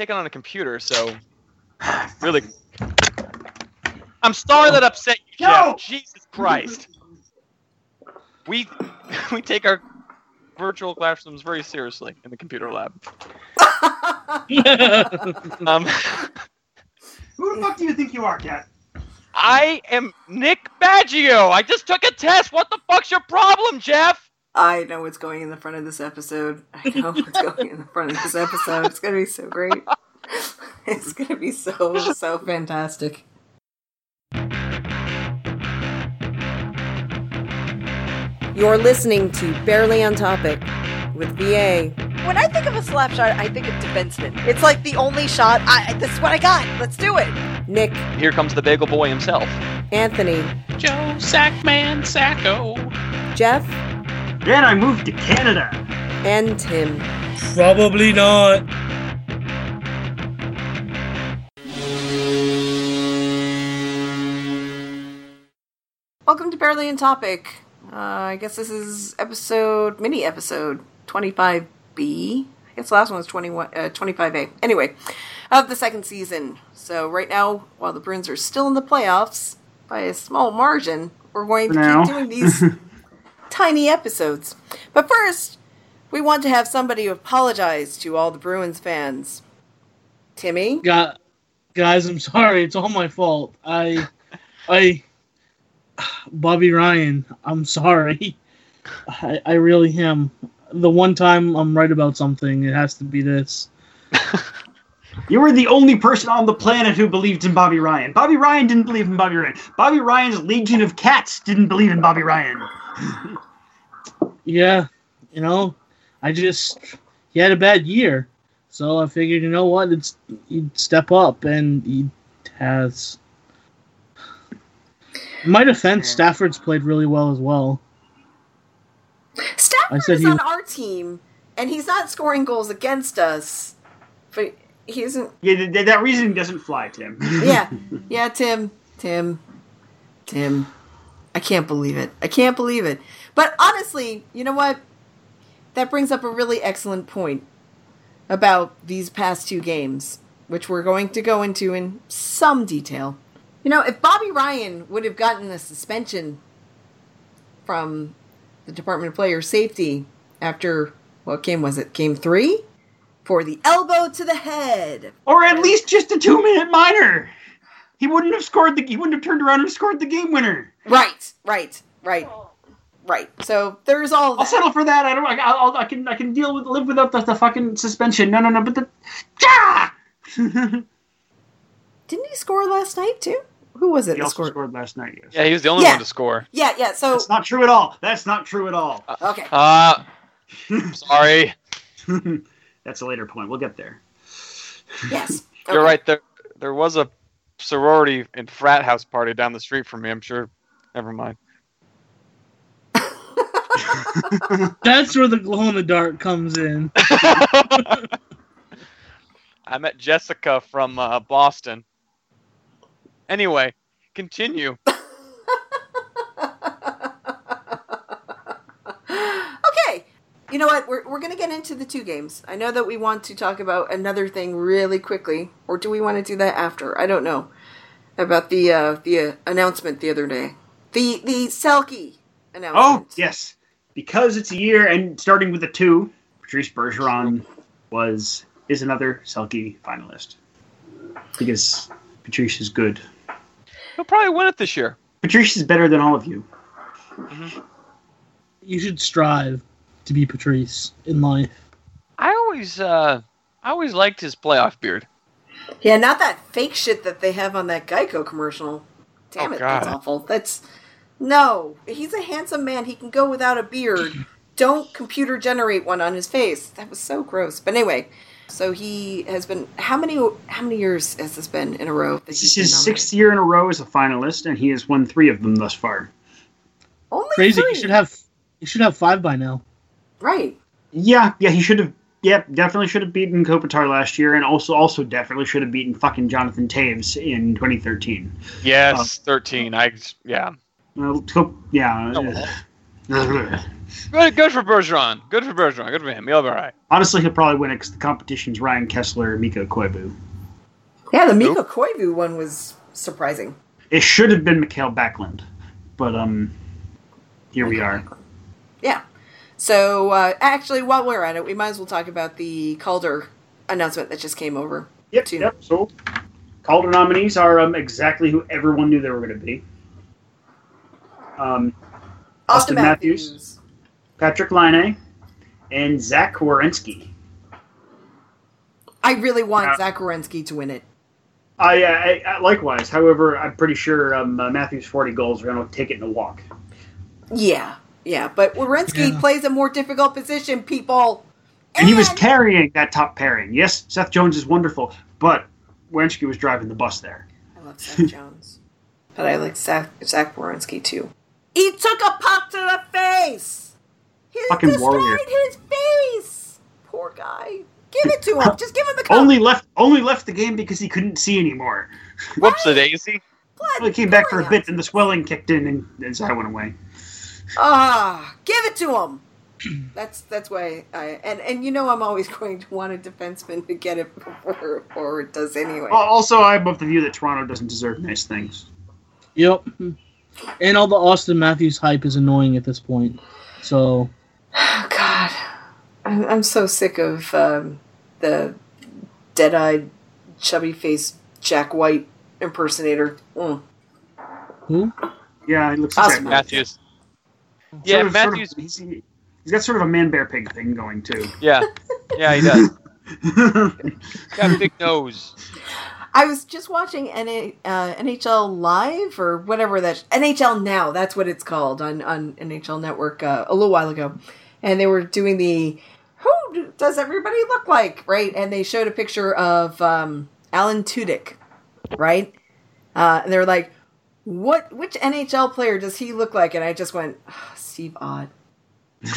taken on a computer, so really. I'm sorry that upset you, Jeff. No! Jesus Christ. We we take our virtual classrooms very seriously in the computer lab. Um, Who the fuck do you think you are, Cat? I am Nick Baggio. I just took a test. What the fuck's your problem, Jeff? I know what's going in the front of this episode. I know what's going in the front of this episode. It's gonna be so great. It's gonna be so so fantastic. You're listening to Barely on Topic with VA. When I think of a slap shot, I think of defenseman. It's like the only shot. I, this is what I got. Let's do it. Nick, Here comes the bagel boy himself. Anthony, Joe Sackman Sacco. Jeff, Then I moved to Canada. and Tim. Probably not. Welcome to Barely in Topic. Uh, I guess this is episode, mini episode 25B. I guess the last one was 21, uh, 25A. Anyway, of the second season. So right now, while the Bruins are still in the playoffs by a small margin, we're going to now. keep doing these tiny episodes. But first, we want to have somebody apologize to all the Bruins fans. Timmy? Gu- guys, I'm sorry. It's all my fault. I, I, Bobby Ryan. I'm sorry. I, I really am. The one time I'm right about something, it has to be this. You were the only person on the planet who believed in Bobby Ryan. Bobby Ryan didn't believe in Bobby Ryan. Bobby Ryan's Legion of Cats didn't believe in Bobby Ryan. Yeah, you know, I just he had a bad year, so I figured, you know what, it's he'd step up, and he has. In my defense, Yeah. Stafford's played really well as well. Stafford I said is he on our team, and he's not scoring goals against us. But he isn't. Yeah, th- th- that reasoning doesn't fly, Tim. Yeah, yeah, Tim, Tim, Tim. I can't believe it. I can't believe it. But honestly, you know what? That brings up a really excellent point about these past two games, which we're going to go into in some detail. You know, if Bobby Ryan would have gotten a suspension from the Department of Player Safety after what game was it? Game three? For the elbow to the head. or at least just a two-minute minor. He wouldn't have scored the. He wouldn't have turned around and scored the game winner. Right, right, right, right. So there's all I'll settle for that. I don't. I, I'll, I can. I can deal with live without the, the fucking suspension. No, no, no. But the. Ah! Didn't he score last night too? Who was it he that also scored? scored last night. Yes. Yeah, he was the only Yeah. one to score. Yeah, yeah. So That's not true at all. That's not true at all. okay. Uh, sorry. That's a later point. We'll get there. Yes. You're right. There, there was a sorority and frat house party down the street from me. I'm sure. Never mind. That's where the glow in the dark comes in. I met Jessica from uh, Boston. Anyway, continue. Okay. You know what? We're, we're going to get into the two games. I know that we want to talk about another thing really quickly, or do we want to do that after? I don't know about the uh, the uh, announcement the other day. The the Selke Oh yes, because it's a year and starting with a two. Patrice Bergeron was is another Selke finalist because Patrice is good. He'll probably win it this year. Patrice is better than all of you. You should strive to be Patrice in life. I always, uh, I always liked his playoff beard. Yeah, not that fake shit that they have on that Geico commercial. Damn Oh, it, that's awful. That's no. He's a handsome man. He can go without a beard. Don't computer generate one on his face. That was so gross. But anyway, so he has been. How many? How many years has this been in a row? That This is his sixth year in a row as a finalist, and he has won three of them thus far. Only Crazy. three. You should have. You should have five by now. right. Yeah, yeah, he should have. Yep, definitely should have beaten Kopitar last year, and also also definitely should have beaten fucking Jonathan Toews in 2013. Yes, uh, 13. I, yeah. Well, yeah, Oh, uh, well. Good, good for Bergeron. Good for Bergeron. Good for him. He'll be all right. Honestly, he'll probably win it because the competition's Ryan Kesler and Mikko Koivu. Yeah, the Nope. Mikko Koivu one was surprising. It should have been Mikael Backlund, but um, here we are. Yeah. So uh, actually, while we're at it, we might as well talk about the Calder announcement that just came over. Yep, Two. yep. So, Calder nominees are um, exactly who everyone knew they were going to be. Um, Auston Matthews. Patrik Laine, and Zach Werenski. I really want Uh, Zach Werenski to win it. I, uh, I, I likewise. However, I'm pretty sure um, uh, Matthews' 40 goals are going to take it in a walk. Yeah, yeah, but Werenski Yeah. plays a more difficult position, people. And he was carrying that top pairing. Yes, Seth Jones is wonderful, but Werenski was driving the bus there. I love Seth Jones, but I like Zach, Zach Werenski too. He took a puck to the face. He Fucking destroyed warrior. his face. Poor guy. Give it to him. Just give him the cup. Only left only left the game because he couldn't see anymore. Whoops a daisy. Blood Well, he came back for a bit, and the swelling kicked in, and, and Zach went away. Ah, give it to him. That's that's why I and and you know I'm always going to want a defenseman to get it before forward does anyway. Also, I'm of the view that Toronto doesn't deserve nice things. Yep. And all the Auston Matthews hype is annoying at this point. So Oh, God, I'm, I'm so sick of um, the dead-eyed, chubby-faced Jack White impersonator. Mm. who? Yeah, he looks Awesome. exactly Matthews. Sort Yeah, of- sort of- Matthews. he's, he's got sort of a man bear pig thing going too. Yeah, yeah, he does. Got a big nose. I was just watching NA, uh, NHL Live or whatever that NHL Now. That's what it's called on on NHL Network uh, a little while ago, and they were doing the who does everybody look like right? And they showed a picture of um, Alan Tudyk, right? Uh, and they were like, "What? Which NHL player does he look like?" And I just went, "Ah, "Steve Ott."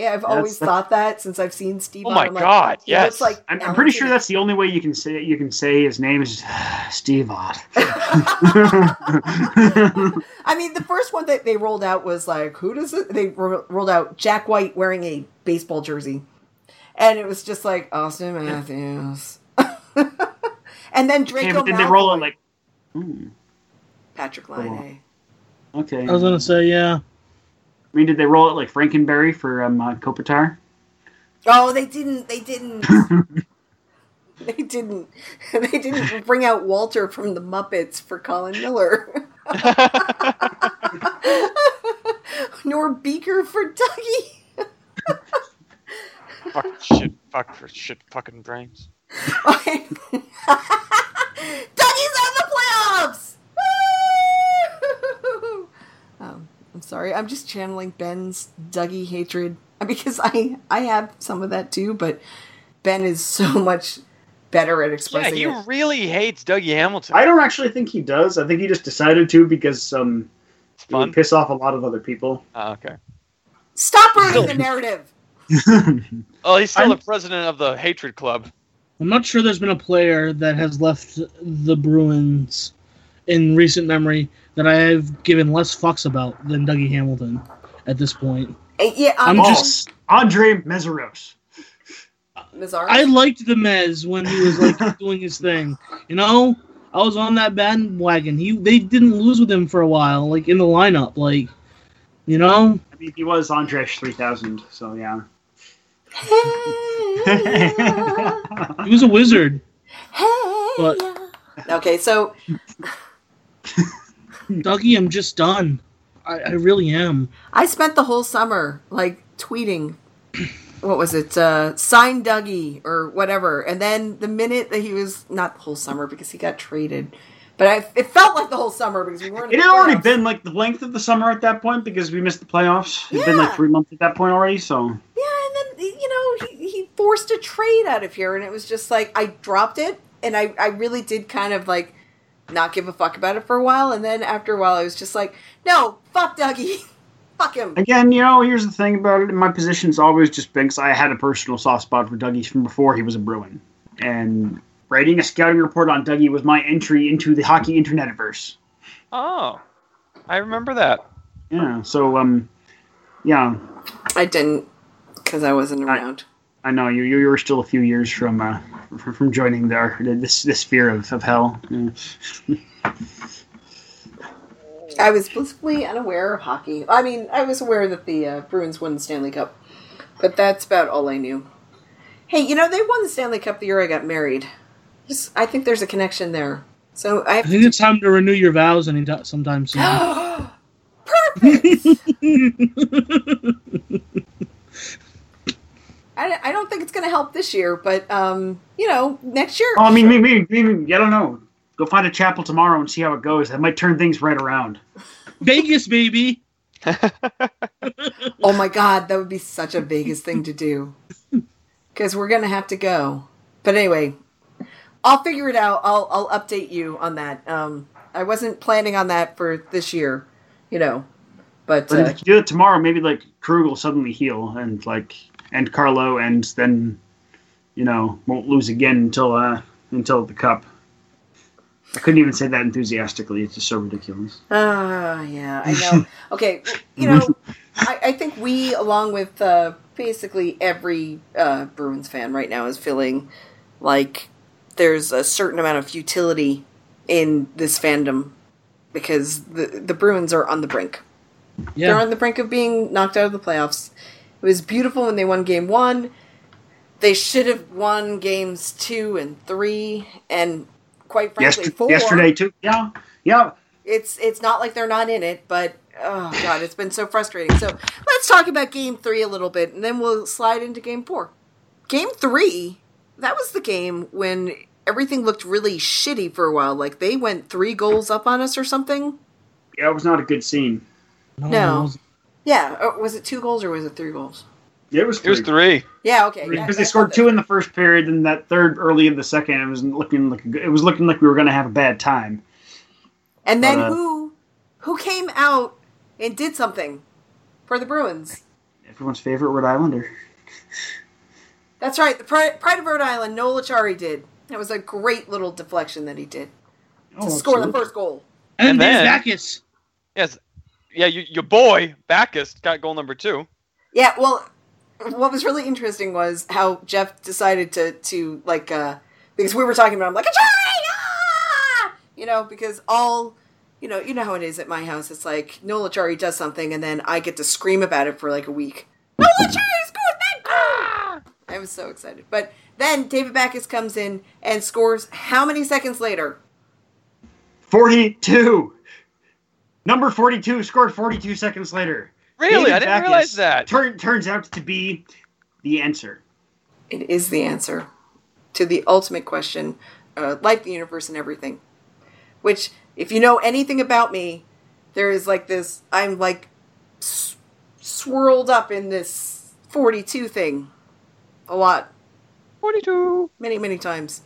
Yeah, I've always That's- thought that since I've seen Steve. Oh my I'm like, God, he looks yes. like I'm, I'm pretty sure that's the only way you can say you can say his name is Steve Ott. I mean, the first one that they rolled out was like, who does it? They ro- rolled out Jack White wearing a baseball jersey, and it was just like Auston Matthews, and then Draco yeah, then they roll it like, hmm, Patrik Laine. okay. I was gonna say yeah. I mean, did they roll it like Frankenberry for um, uh, Kopitar? Oh, they didn't. They didn't. they didn't. They didn't bring out Walter from the Muppets for Colin Miller, nor Beaker for Dougie. Fuck shit. Fuck for shit. Fucking brains. Dougie's on the playoffs! Woo! I'm sorry. I'm just channeling Ben's Dougie hatred because I I have some of that too, but Ben is so much better at expressing. Yeah, expressing he it. really hates Dougie Hamilton. I don't actually think he does. I think he just decided to because um, It's it would piss off a lot of other people. Oh, okay. Stop ruining the narrative. Oh, he's still I'm- the president of the Hatred Club. I'm not sure there's been a player that has left the Bruins in recent memory that I have given less fucks about than Dougie Hamilton at this point. Uh, yeah, I'm, I'm just- Andre Meszaros. Mazar. I liked the Mez when he was like doing his thing. You know, I was on that bandwagon. He they didn't lose with him for a while, like in the lineup. Like, you know, I mean, he was Andresh 3000, so yeah. he was a wizard. But- okay, so Dougie, I'm just done. I, I really am. I spent the whole summer like tweeting what was it? Uh sign Dougie or whatever. And then the minute that he was not the whole summer because he got traded. But I, it felt like the whole summer because we weren't. It in had the already been like the length of the summer at that point because we missed the playoffs. It'd been like three months at that point already, so. Yeah, and then you know he, he forced a trade out of here, and it was just like I dropped it, and I I really did kind of like not give a fuck about it for a while, and then after a while I was just like, no, fuck Dougie, fuck him. Again, you know, here's the thing about it. My position's always just been because I had a personal soft spot for Dougie from before he was a Bruin. And writing a scouting report on Dougie was my entry into the hockey internetiverse. Oh, I remember that. Yeah, so um, Yeah, I didn't because I wasn't I- around. I know you. You were still a few years from uh, from from joining there. This this sphere of, of hell. I was blissfully unaware of hockey. I mean, I was aware that the uh, Bruins won the Stanley Cup, but that's about all I knew. Hey, you know they won the Stanley Cup the year I got married. Just, I think there's a connection there. So I I have think it's time to renew your vows and sometime soon. Perfect. I, I don't think it's going to help this year, but um, you know, next year. Oh, I mean, maybe, maybe I don't know. Go find a chapel tomorrow and see how it goes. That might turn things right around. Vegas, baby. Oh my god, that would be such a Vegas thing to do. Because we're gonna have to go. But anyway, I'll figure it out. I'll I'll update you on that. Um, I wasn't planning on that for this year, you know. But But uh, if you do it tomorrow, maybe like Krug will suddenly heal and like and Carlo, and then you know won't lose again until uh until the cup. I couldn't even say that enthusiastically. It's just so ridiculous. Ah, yeah, I know. Okay, you know, I, I think we, along with uh, basically every uh, Bruins fan right now, is feeling like there's a certain amount of futility in this fandom because the the Bruins are on the brink. Yeah. They're on the brink of being knocked out of the playoffs. It was beautiful when they won game one. They should have won games two and three, and quite frankly, Yester- four yesterday too. Yeah, yeah. it's it's not like they're not in it, but oh god, it's been so frustrating. So let's talk about game three a little bit, and then we'll slide into game four. Game three, that was the game when everything looked really shitty for a while. Like they went three goals up on us or something. Yeah, it was not a good scene. No. it wasn't. Yeah, or was it two goals or was it three goals? It was It was three. Yeah, okay. because yeah, they I scored two that- in the first period, and that third early in the second, it was looking like it was looking like we were going to have a bad time. And then but, uh, who who came out and did something for the Bruins? Everyone's favorite Rhode Islander. That's right. The Pride, Pride of Rhode Island, Noel Acciari did. It was a great little deflection that he did to Oh, score the first goal. And, And then then- Backes. Yes. Yeah, you, your boy Backes got goal number two. Yeah, well, what was really interesting was how Jeff decided to to like uh because we were talking about him like Acciari, ah! you know, because all you know, you know how it is at my house. It's like Noel Acciari does something, and then I get to scream about it for like a week. Noel Acciari scored that goal! I was so excited, but then David Backes comes in and scores. How many seconds later? Forty-two. Number forty-two scored forty-two seconds later. Really? David I didn't Backes realize that. Turn, turns out to be the answer. It is the answer to the ultimate question, uh, life, the universe, and everything. Which, if you know anything about me, there is like this. I'm like s- swirled up in this 42 thing a lot, 42. many, many times.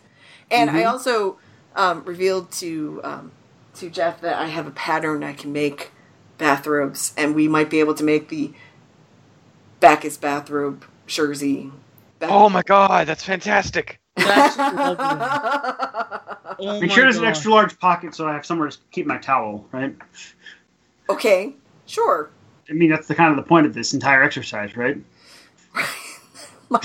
And I also um, revealed to um, to Jeff that I have a pattern I can make bathrobes, and we might be able to make the Backes bathrobe jersey. bath- Oh my god, that's fantastic. That's lovely. Oh Make sure there's an extra large pocket so I have somewhere to keep my towel, right? okay, sure. I mean, that's the kind of the point of this entire exercise, right?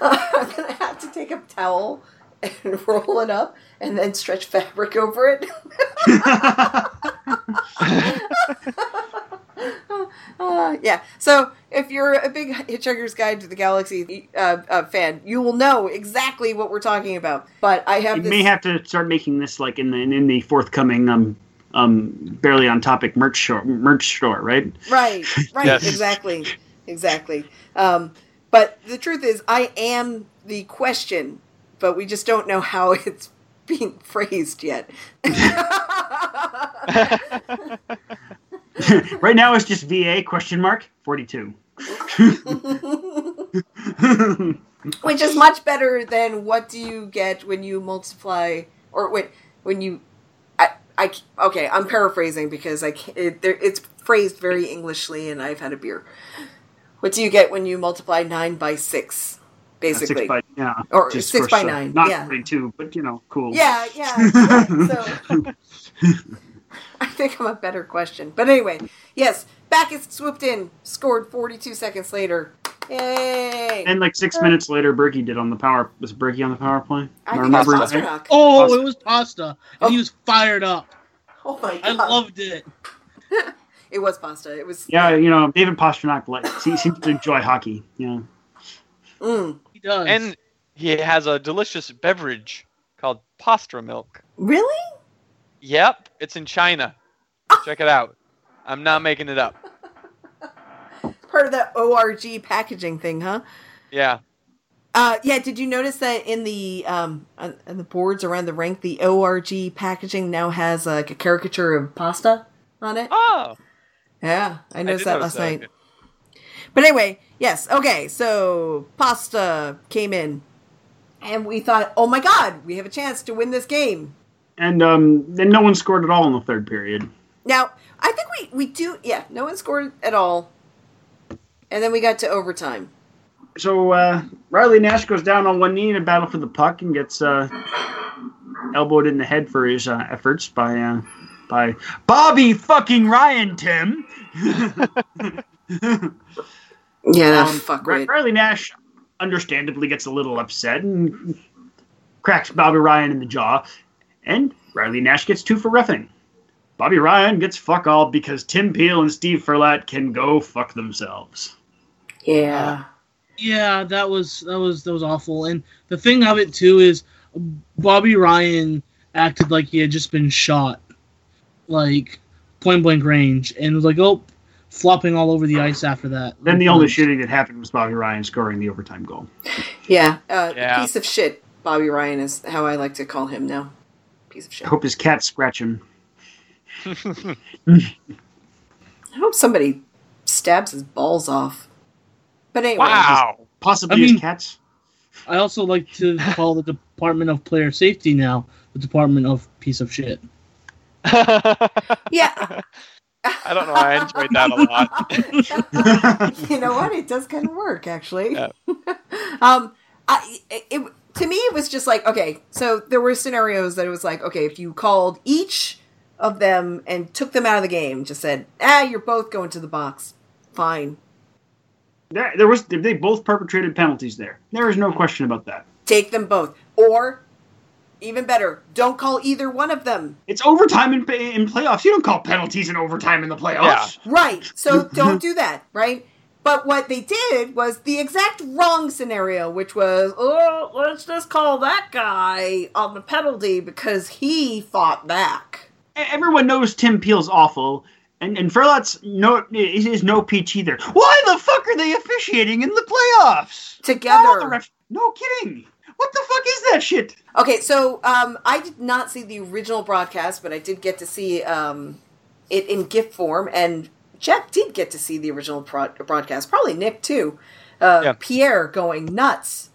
I'm gonna have to take a towel and roll it up and then stretch fabric over it. Uh, yeah. So if you're a big Hitchhiker's Guide to the Galaxy uh, uh, fan, you will know exactly what we're talking about. But I have you this. may have to start making this like in the in the forthcoming um um barely on topic merch store merch store, right? Right, right, Yes. exactly, exactly. Um, but the truth is, I am the question, but we just don't know how it's being phrased yet. right now it's just VA question mark forty two. Which is much better than what do you get when you multiply, or when when you, I, I okay, I'm paraphrasing because I can't, it, there, it's phrased very Englishly, and I've had a beer. What do you get when you multiply nine by six? Basically, six by yeah, Or just six by some- nine, not yeah. forty two, but you know, cool. Yeah, yeah. yeah. So I think of a better question. But anyway, yes, Backes swooped in, scored 42 seconds later. Yay! And like six minutes later, Berkey did on the power. Was Berkey on the power play? I Am think it was remembering. Oh, Pasta. it was pasta, and he was fired up. Oh my god! I loved it. it was pasta. It was Yeah, you know, David Pastrnak like, he seems to enjoy hockey. You know, Mm, He does. And he has a delicious beverage called Pastra Milk. really? Yep, it's in China. Check it out. I'm not making it up. Part of that ORG packaging thing, huh? Yeah. Uh, yeah. Did you notice that in the um on, on the boards around the rink, the ORG packaging now has like a caricature of pasta on it? Oh, Yeah, I I noticed did that notice last night. But anyway, yes, okay, so pasta came in. And we thought, oh my god, we have a chance to win this game. and um, then no one scored at all in the third period. Now, I think we, we do, yeah, no one scored at all. And then we got to overtime. So uh, Riley Nash goes down on one knee in a battle for the puck and gets uh, elbowed in the head for his uh, efforts by uh, by Bobby fucking Ryan Tim. Yeah, that Um, fuck Ri- right. Riley Nash understandably gets a little upset and cracks Bobby Ryan in the jaw, and Riley Nash gets two for roughing. Bobby Ryan gets fuck all because Tim Peel and Steve Furlat can go fuck themselves. Yeah. Yeah, that was that was that was awful. And the thing of it too is Bobby Ryan acted like he had just been shot, like point blank range, and was like, oh, flopping all over the ice after that. Then the only shooting that happened was Bobby Ryan scoring the overtime goal. Yeah. Uh, Yeah. Piece of shit, Bobby Ryan is how I like to call him now. Piece of shit. I hope his cat scratch him. I hope somebody stabs his balls off. But anyway. wow. Possibly I mean- his cats. I also like to call the Department of Player Safety now the Department of Piece of Shit. Yeah. I don't know. I enjoyed that a lot. you know what? It does kind of work, actually. Yeah. um, I it, it to me it was just like okay, so there were scenarios that it was like okay, if you called each of them and took them out of the game, just said ah, you're both going to the box, fine, There, there was they both perpetrated penalties there. There is no question about that. take them both, or even better, don't call either one of them. It's overtime in, in playoffs. You don't call penalties in overtime in the playoffs. Right. So don't do that, right? But what they did was the exact wrong scenario, which was, oh, let's just call that guy on the penalty because he fought back. Everyone knows Tim Peel's awful, and and Furlat's no is, is no peach either. Why the fuck are they officiating in the playoffs? Together. The ref- no kidding. What the fuck is that shit? Okay, so um, I did not see the original broadcast, but I did get to see um, it in GIF form, and Jeff did get to see the original pro- broadcast. Probably Nick too. Uh, Yeah. Pierre going nuts.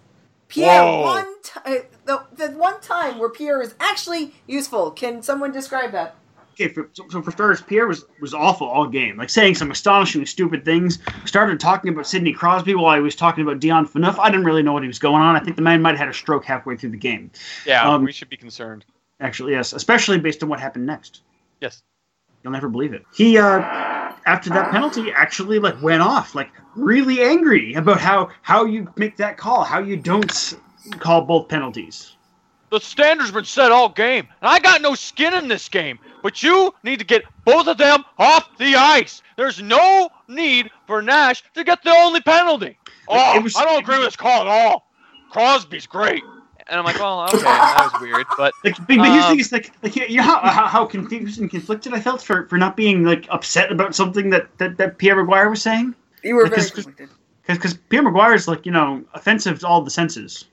Pierre, Whoa. one t- uh, the the one time where Pierre is actually useful. Can someone describe that? Okay, for, so, so for starters, Pierre was, was awful all game, like saying some astonishingly stupid things. Started talking about Sidney Crosby while he was talking about Dion Phaneuf. I didn't really know what he was going on. I think the man might have had a stroke halfway through the game. Yeah, Um, we should be concerned. Actually, yes, especially based on what happened next. Yes. You'll never believe it. He, uh, after that penalty, actually like went off, like really angry about how how you make that call, how you don't call both penalties. The standard's been set all game, and I got no skin in this game. But you need to get both of them off the ice. There's no need for Nash to get the only penalty. Oh, was- I don't agree with this call at all. Crosby's great. And I'm like, well, okay, that was weird, but Like, but, but here's the Um, thing: is like, like you know how, how, how confused and conflicted I felt for, for not being like upset about something that, that, that Pierre McGuire was saying. You were very Because- conflicted. Because Pierre McGuire is like you know offensive to all the senses.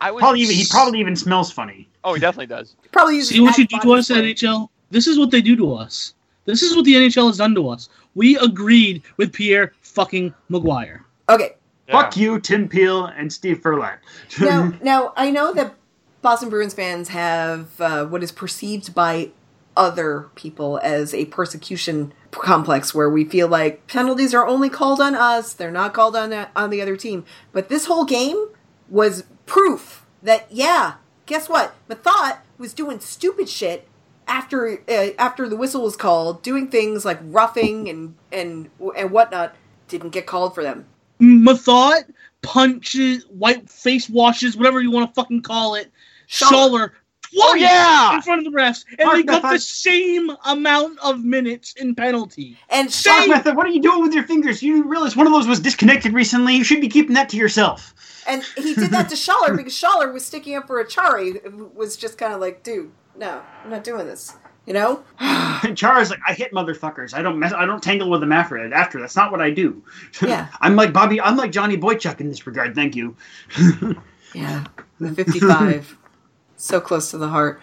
I was Probably even he probably even smells funny. Oh, he definitely does. Probably uses See what you do to us, spray. NHL? This is what they do to us. This is what the NHL has done to us. We agreed with Pierre fucking McGuire. Okay, Fuck you, Tim Peel and Steve Furlat. now, now I know that Boston Bruins fans have uh, what is perceived by other people as a persecution complex, where we feel like penalties are only called on us; they're not called on the, on the other team. But this whole game was proof that yeah, guess what? Methot was doing stupid shit, after uh, after the whistle was called, doing things like roughing and and and whatnot, didn't get called for them. Methot punches, white face washes, whatever you want to fucking call it. Schaller. Schaller twice Oh, yeah! in front of the refs, and Mark they got the same amount of minutes in penalty. And Dark Same. Methot, what are you doing with your fingers? You realize one of those was disconnected recently. You should be keeping that to yourself. and he did that to Schaller because Schaller was sticking up for Acciari, who was just kind of like, dude, no, I'm not doing this. You know? And Chara's like, I hit motherfuckers. I don't mess. I don't tangle with them after it. After that's not what I do. Yeah. I'm like Bobby. I'm like Johnny Boychuk in this regard. Thank you. Yeah, the 55. So close to the heart.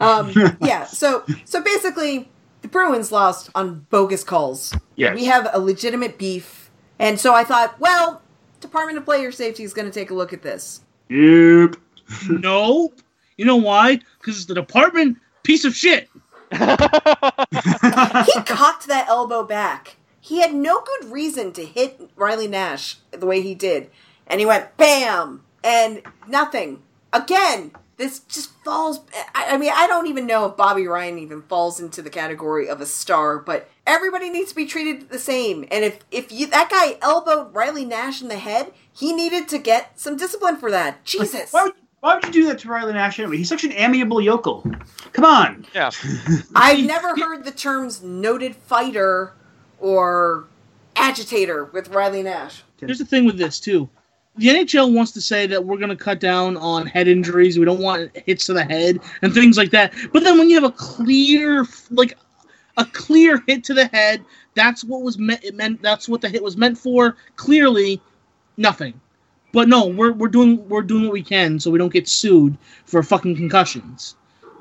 Um, yeah, so so basically, the Bruins lost on bogus calls. Yes. We have a legitimate beef. And so I thought, well, Department of Player Safety is going to take a look at this. Yep. nope. You know why? Because it's the department piece of shit. He cocked that elbow back. He had no good reason to hit Riley Nash the way he did. And he went bam! And nothing. Again, this just falls. I, I mean, I don't even know if Bobby Ryan even falls into the category of a star, but everybody needs to be treated the same. And if, if you, that guy elbowed Riley Nash in the head, he needed to get some discipline for that. Jesus. Why would, why would you do that to Riley Nash anyway? He's such an amiable yokel. Come on. Yeah. I've never heard the terms noted fighter or agitator with Riley Nash. Here's the thing with this too. The NHL wants to say that we're going to cut down on head injuries. We don't want hits to the head and things like that. But then when you have a clear, like a clear hit to the head, that's what was meant. It meant that's what the hit was meant for. Clearly, nothing. But no, we're we're doing we're doing what we can so we don't get sued for fucking concussions.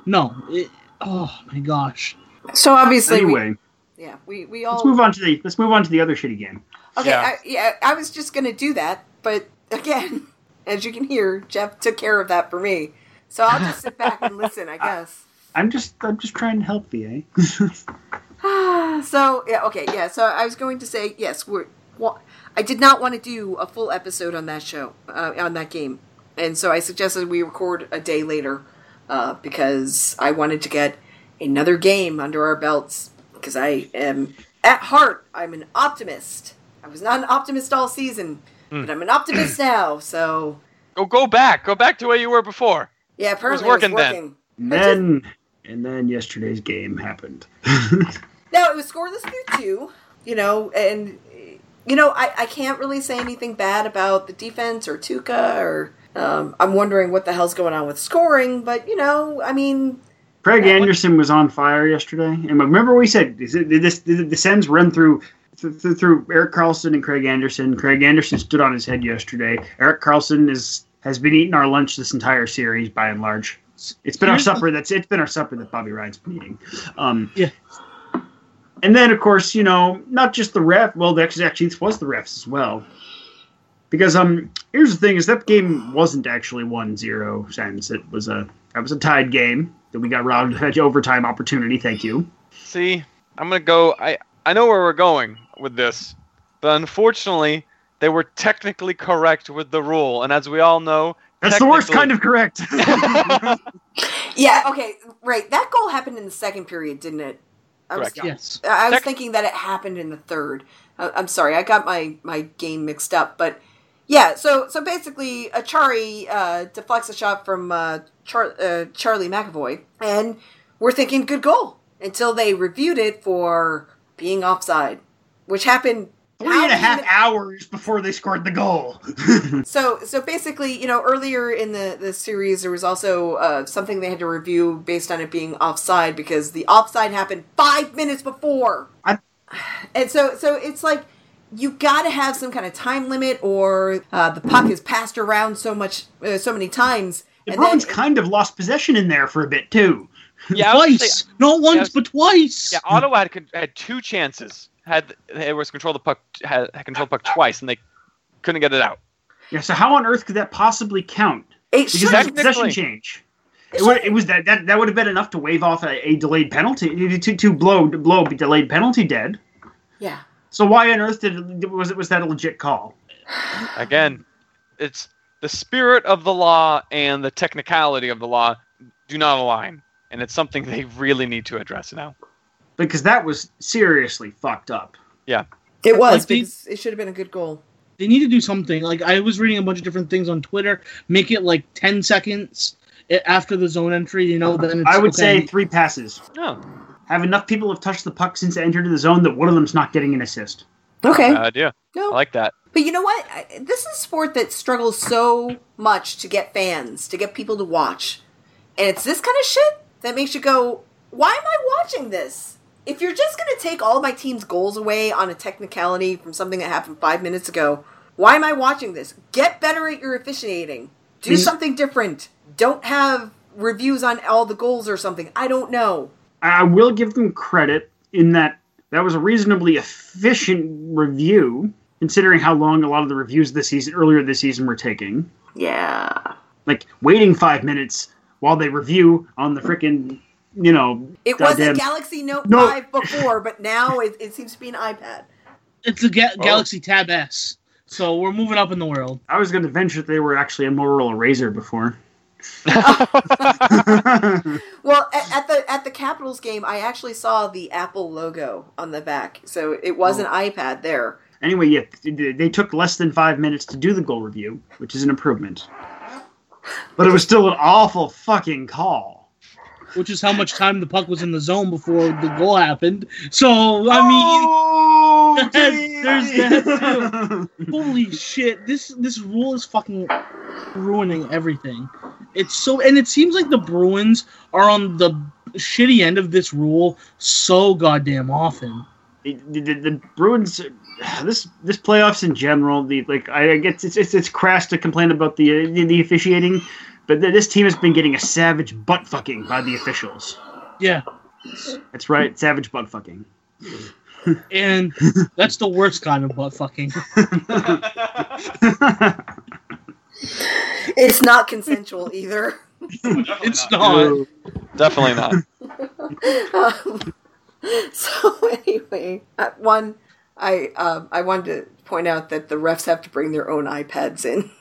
No. It, oh my gosh. So obviously, we- Anyway, yeah, we we all let's move on to the let's move on to the other shitty game. Okay, Yeah. I, yeah, I was just gonna do that, but again, as you can hear, Jeff took care of that for me. So I'll just sit back and listen, I guess. I'm just I'm just trying to help you, eh? so yeah, okay, yeah. So I was going to say yes. We're. Well, I did not want to do a full episode on that show, uh, on that game, and so I suggested we record a day later, uh, because I wanted to get another game under our belts. Because I am at heart, I'm an optimist. I was not an optimist all season, but I'm an optimist now. So Go go back. Go back to where you were before. yeah, apparently working it was working. And then and then yesterday's game happened. No, it was scoreless through two. You know, and you know, I, I can't really say anything bad about the defense or Tuukka or um, I'm wondering what the hell's going on with scoring, but you know, I mean, Craig Yeah, what- Anderson was on fire yesterday, and remember we said did this did the Sens run through through, through Erik Karlsson and Craig Anderson? Craig Anderson stood on his head yesterday. Erik Karlsson is has been eating our lunch this entire series by and large. It's been our supper. That's it's been our supper that Bobby Ryan's been eating. Um, Yeah. And then, of course, you know, not just the ref. Well, actually, actually, this was the refs as well. Because um, here's the thing: is that game wasn't actually 1-0 Sens. It was a that was a tied game that we got robbed of overtime opportunity. Thank you. See, I'm gonna go. I I know where we're going with this, but unfortunately, they were technically correct with the rule, and as we all know, That's the worst kind of correct. yeah, okay, right. That goal happened in the second period, didn't it? I was, Correct. Yes. I was Tec- thinking that it happened in the third. I- I'm sorry, I got my my game mixed up, but yeah. So so basically, Acciari uh, deflects a shot from uh, Char- uh, Charlie McAvoy, and we're thinking good goal until they reviewed it for being offside, which happened. three and a half and a how half many- hours before they scored the goal. So, so basically, you know, earlier in the the series, there was also uh, something they had to review based on it being offside because the offside happened five minutes before. I- and so, so it's like you got to have some kind of time limit, or uh, the puck is passed around so much, uh, so many times. the and Bruins then, kind of lost possession in there for a bit too. yeah, I would say- Twice. Not once, Yes. but twice. yeah, Ottawa had, had two chances. Had it was control the puck had, had controlled the puck twice, and they couldn't get it out. Yeah. So how on earth could that possibly count? it Because shouldn't- that's a possession change. It, would, it was that, that that would have been enough to wave off a, a delayed penalty to to blow to blow a delayed penalty dead. yeah. So why on earth did was it was that a legit call? Again, it's the spirit of the law and the technicality of the law do not align, and it's something they really need to address now. Because that was seriously fucked up. Yeah, it was Like, the- because it should have been a good goal. They need to do something. Like I was reading a bunch of different things on Twitter. Make it like ten seconds after the zone entry. You know, then it's I would okay. say three passes. Oh, Have enough people have touched the puck since it entered the zone that one of them's not getting an assist. Okay. bad idea. no. I like that. But you know what? This is a sport that struggles so much to get fans, to get people to watch. And it's this kind of shit that makes you go, why am I watching this? If you're just going to take all my team's goals away on a technicality from something that happened five minutes ago, why am I watching this? Get better at your officiating. Do Mm. something different. Don't have reviews on all the goals or something. I don't know. I will give them credit in that that was a reasonably efficient review, considering how long a lot of the reviews this season earlier this season were taking. Yeah. Like waiting five minutes while they review on the frickin' you know It was a Galaxy Note No. 5 before, but now it, it seems to be an iPad. it's a Ga- Oh. Galaxy Tab S. So we're moving up in the world. I was going to venture they were actually a Motorola Razor before. Well, at, at the at the Capitals game, I actually saw the Apple logo on the back, so it was an oh. iPad there. Anyway, yeah, they took less than five minutes to do the goal review, which is an improvement. But it was still an awful fucking call. Which is how much time the puck was in the zone before the goal happened. So I mean, Oh, there's that too. holy shit! This this rule is fucking ruining everything. It's so, and it seems like the Bruins are on the shitty end of this rule so goddamn often. the, the, the Bruins, this this playoffs in general, the like I guess it's it's, it's crass to complain about the, the the officiating, but th- this team has been getting a savage butt fucking by the officials. Yeah, That's right, savage butt fucking. and that's the worst kind of butt fucking. It's not consensual either. It's not. Definitely not. Um, so anyway, uh, one, I um, I wanted to point out that the refs have to bring their own iPads in.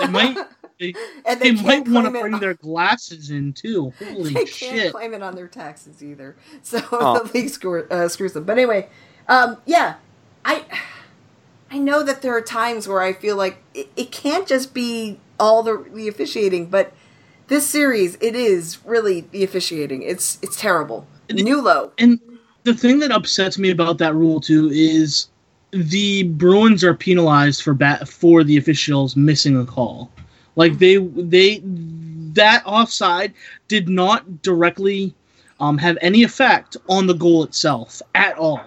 They might. They, and they they, might want to bring on- their glasses in too. Holy they can't shit! claim it on their taxes either. So Oh. the league screw, uh, screws them. But anyway, um, yeah, I I know that there are times where I feel like it, it can't just be all the the officiating, but this series it is really the officiating. It's it's terrible. New low. And the thing that upsets me about that rule too is the Bruins are penalized for bat for the officials missing a call. Like they they that offside did not directly um, have any effect on the goal itself at all.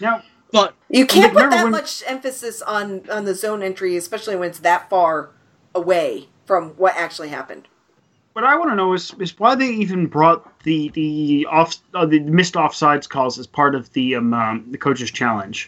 now, But You can't put that when- much emphasis on on the zone entry, especially when it's that far away from what actually happened. what I want to know is is why they even brought the the off uh, the missed offsides calls as part of the um, um the coaches challenge.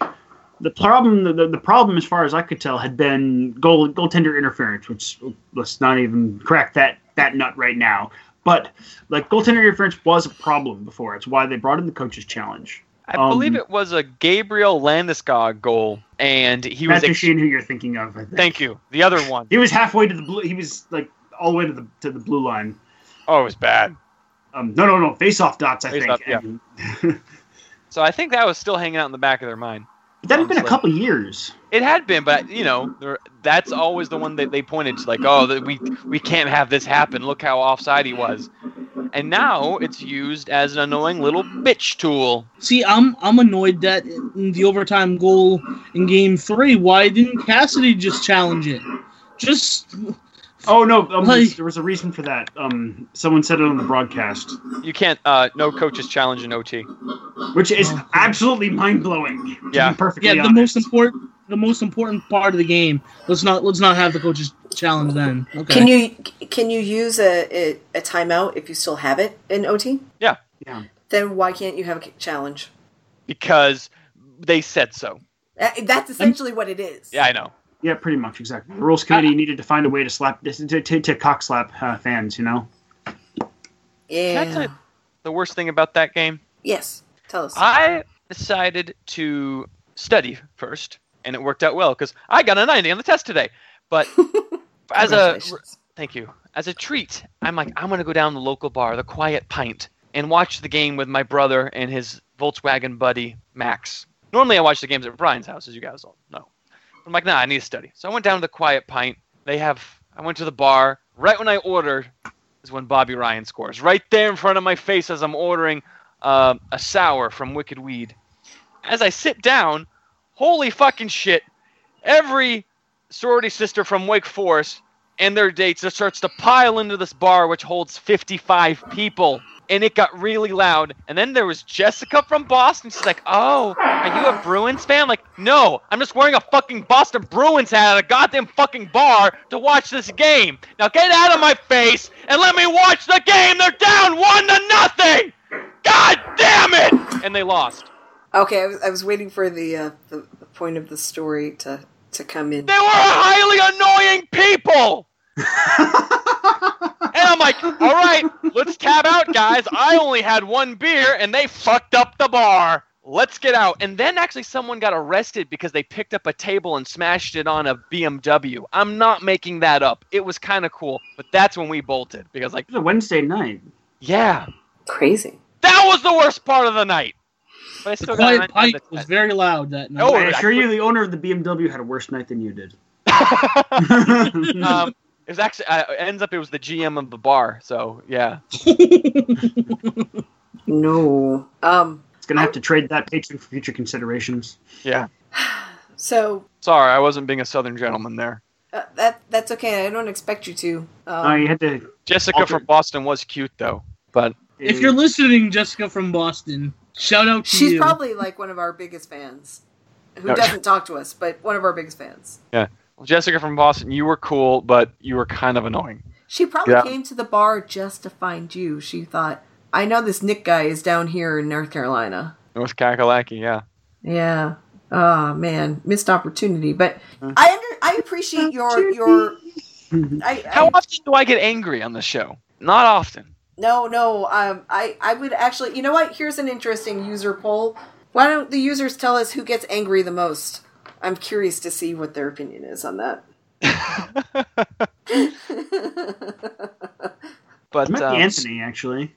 The problem, the, the problem, as far as I could tell, had been goal goaltender interference, which let's not even crack that that nut right now. But like goaltender interference was a problem before. It's why they brought in the coaches challenge. I Um, believe it was a Gabriel Landeskog goal, and he was. Matt ex- who you're thinking of, I think. Thank you. The other one. He was halfway to the blue. He was like all the way to the to the blue line. Oh, it was bad. Um, no, no, no, face off dots. I Face-off, think. yeah. So I think that was still hanging out in the back of their mind. But that had um, been a Honestly. couple years. It had been, but you know, there- that's always the one that they pointed to, like, oh, that we we can't have this happen. Look how offside he was. And now it's used as an annoying little bitch tool. see, I'm I'm annoyed that in the overtime goal in Game Three, why didn't Cassidy just challenge it? Just Oh no, um, Like- there was a reason for that. Um, someone said it on the broadcast, You can't. Uh, no coaches challenge in OT. which is absolutely mind blowing. Yeah. perfectly yeah, the honest. most important the most important part of the game. Let's not let's not have the coaches challenge then. Okay. Can you can you use a, a, a timeout if you still have it in OT? Yeah, Yeah. Then why can't you have a challenge? because they said so. Uh, That's essentially what it is. Yeah, I know. Yeah, pretty much exactly. The rules committee needed to find a way to slap to to, to cock slap uh, fans. You know. Can I tell Yeah. you the worst thing about that game? Yes. Tell us. I decided to study first, and it worked out well because I got a 90 on the test today. But as a thank you, as a treat, I'm like, I'm gonna go down the local bar, the Quiet Pint, and watch the game with my brother and his Volkswagen buddy Max. Normally, I watch the games at Brian's house, as you guys all know. I'm like, nah, I need to study. So I went down to the Quiet Pint. They have. I went to the bar. Right when I ordered, is when Bobby Ryan scores. Right there in front of my face as I'm ordering uh, a sour from Wicked Weed. As I sit down, holy fucking shit! Every sorority sister from Wake Forest and their dates just starts to pile into this bar, which holds 55 people. And it got really loud. And then there was Jessica from Boston. She's like, "Oh, are you a Bruins fan?" Like, no, I'm just wearing a fucking Boston Bruins hat at a goddamn fucking bar to watch this game. Now get out of my face and let me watch the game. They're down one to nothing. God damn it! And they lost. Okay, I was, I was waiting for the, uh, the the point of the story to to come in. They were highly annoying people. And I'm like, all right, let's tab out, guys. I only had one beer, and they fucked up the bar. Let's get out. And then actually, someone got arrested because they picked up a table and smashed it on a BMW. I'm not making that up. It was kind of cool, but that's when we bolted because, like, It was a Wednesday night. yeah, Crazy. that was the worst part of the night. But I The still got a Quiet nine out Pint was 10. very loud that night. Oh, I I assure you, the owner of the BMW had a worse night than you did. um, it was actually uh, it ends up it was the GM of the bar. So yeah. No. Um. It's gonna have to trade that patron for future considerations. Yeah. So Sorry, I wasn't being a southern gentleman there. uh, that that's okay. I don't expect you to. Um, Oh, you had to. Jessica Alter- from Boston was cute though. But if you're listening, Jessica from Boston, shout out to she's you. probably like one of our biggest fans, who No. doesn't talk to us, but one of our biggest fans. well, Jessica from Boston, you were cool, but you were kind of annoying. She probably Yeah. came to the bar just to find you. She thought, I know this Nick guy is down here in North Carolina. North Kakalaki, yeah. Yeah. Oh man, missed opportunity. But Hmm. I under, I appreciate your your. I, How I, often do I get angry on the show? Not often. no, no. Um, I I would actually. You know what? Here's an interesting user poll. Why don't the users tell us who gets angry the most? I'm curious to see what their opinion is on that. But It might um, be Anthony, actually.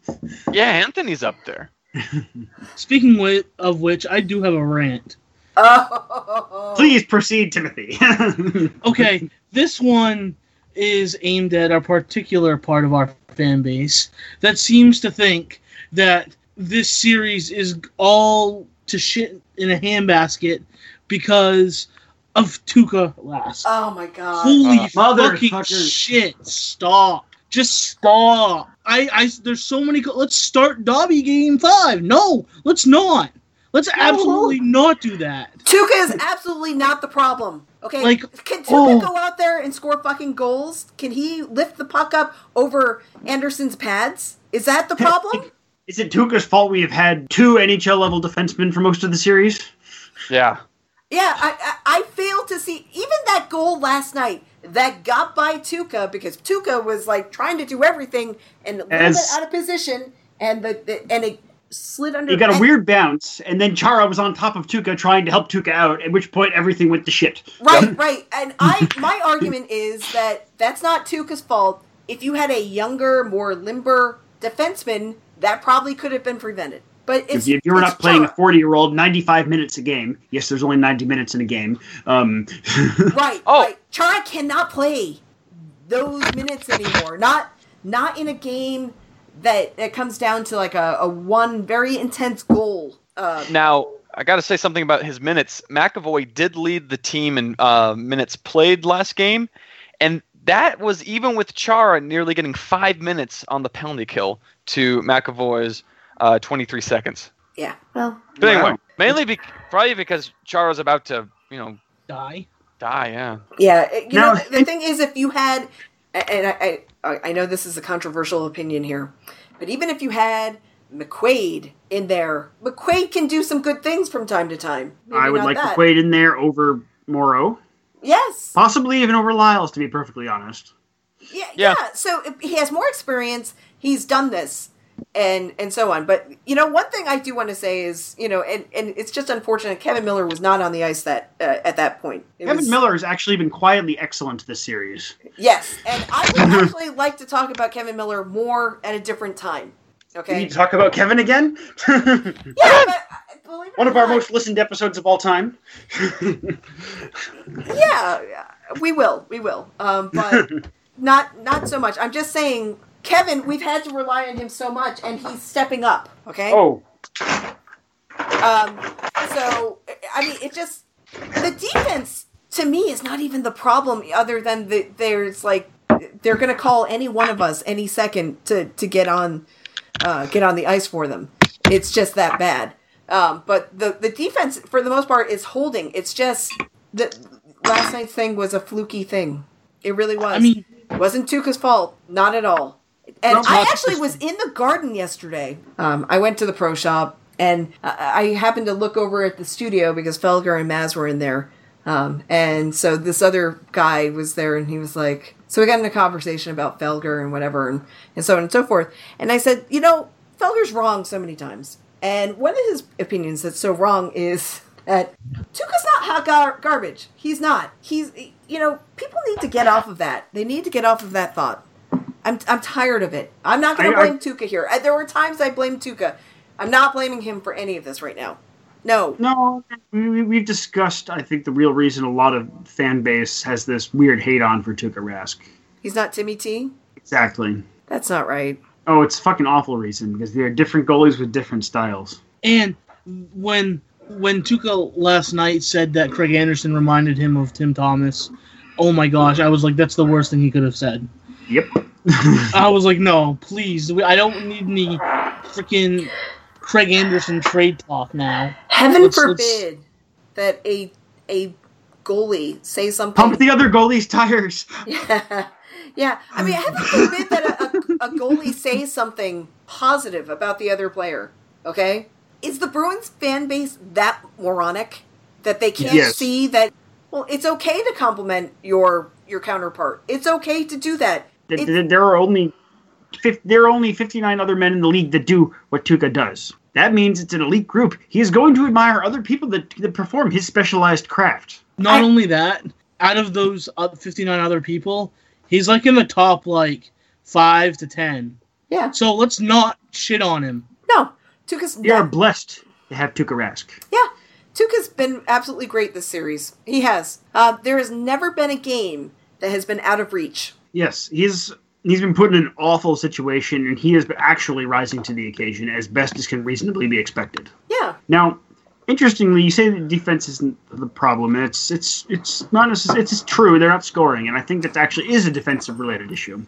yeah, Anthony's up there. Speaking wi- of which, I do have a rant. Oh, Please proceed, Timothy. Okay, this one is aimed at a particular part of our fan base that seems to think that this series is all to shit in a handbasket because of Tuukka Rask. Oh my god. Holy Uh, fucking motherfucker. shit! Stop! Just stop! I, I, there's so many. go- Let's start Dobby game five. No, let's not. Let's absolutely not do that. Tuukka is absolutely not the problem. Okay, Like, can Tuukka oh. go out there and score fucking goals? Can he lift the puck up over Anderson's pads? Is that the problem? Is it Tuukka's fault we have had two NHL level defensemen for most of the series? Yeah. Yeah, I, I I failed to see even that goal last night that got by Tuukka because Tuukka was like trying to do everything and a little bit out of position, and the, the and it slid under. He got a weird bounce, and then Chara was on top of Tuukka trying to help Tuukka out, at which point everything went to shit. Right, right. And I my argument is that that's not Tuukka's fault. If you had a younger, more limber defenseman, that probably could have been prevented. But it's If you're it's not playing a 40 year old 95 minutes a game, yes, there's only 90 minutes in a game. Um, right, Oh. right. Chara cannot play those minutes anymore. Not not in a game that it comes down to like a, a one very intense goal. Uh, Now, I got to say something about his minutes. McAvoy did lead the team in uh, minutes played last game, and that was even with Chara nearly getting five minutes on the penalty kill to McAvoy's uh, 23 seconds. yeah. Well, But anyway, Wow. mainly be- probably because Chara's about to, you know, Die. die. Yeah. Yeah, you Now- know the, the thing is, if you had, and I, I I know this is a controversial opinion here, but even if you had McQuaid in there, McQuaid can do some good things from time to time. Maybe I would like that. McQuaid in there over Morrow. Yes. Possibly even over Liles, to be perfectly honest. Yeah, yeah. Yeah. So he has more experience. He's done this. And and so on. But you know, one thing I do want to say is, you know, and and it's just unfortunate Kevan Miller was not on the ice that uh, at that point. It Kevan was- Miller has actually been quietly excellent this series. Yes, and I would actually like to talk about Kevan Miller more at a different time. Okay. need to talk about Kevan again. Yeah, but uh, One of our most listened episodes of all time. Yeah, we will, we will. Um, but not not so much. I'm just saying, Kevan. We've had to rely on him so much, and he's stepping up. Okay. oh, Um, so I mean, it just the defense to me is not even the problem, other than the, there's like they're going to call any one of us any second to to get on uh, get on the ice for them. It's just that bad. Um, but the the defense for the most part is holding. It's just that last night's thing was a fluky thing. It really was. I mean, It wasn't Tuukka's fault, not at all. And I actually was in the garden yesterday. Um, I went to the pro shop and I, happened to look over at the studio because Felger and Maz were in there. Um, and so this other guy was there and he was like, so we got in a conversation about Felger and whatever and, and so on and so forth. And I said, you know, Felger's wrong so many times. And one of his opinions that's so wrong is that Tuukka's not hot gar- garbage. He's not. He's, you know, people need to get off of that. They need to get off of that thought. I'm, I'm tired of it. I'm not going to I- I- blame Tuukka here. Uh, There were times I blamed Tuukka. I'm not blaming him for any of this right now. No. no, we, we- we've discussed. I think the real reason a lot of fan base has this weird hate on for Tuukka Rask. He's not Timmy T? Exactly. That's not right. Oh, it's a fucking awful reason because they're different goalies with different styles. and when when Tuukka last night said that Craig Anderson reminded him of Tim Thomas, oh my gosh, I was like, that's the worst thing he could have said. Yep. I was like, no, please, I don't need any freaking Craig Anderson trade talk now. Heaven Let's- let's- forbid that a a goalie say something. Pump the other goalie's tires. Yeah, yeah. I mean, heaven forbid that a, a, a goalie says something positive about the other player. Okay, is the Bruins fan base that moronic that they can't Yes. see that? Well, it's okay to compliment your your counterpart. It's okay to do that. Th- It's- There are only fif- there are only 59 other men in the league that do what Tuukka does. That means it's an elite group. He is going to admire other people that, that perform his specialized craft. Not I- only that, out of those uh, 59 other people, he's like in the top like five to ten. Yeah. So let's not shit on him. No, Tuukka's We are blessed to have Tuukka Rask. Yeah, Tuukka's been absolutely great this series. He has. Uh, there has never been a game that has been out of reach. Yes, he's he's been put in an awful situation, and he is actually rising to the occasion as best as can reasonably be expected. Yeah. Now, interestingly, you say the defense isn't the problem, and it's it's it's not necessarily it's true they're not scoring, and I think that actually is a defensive related issue.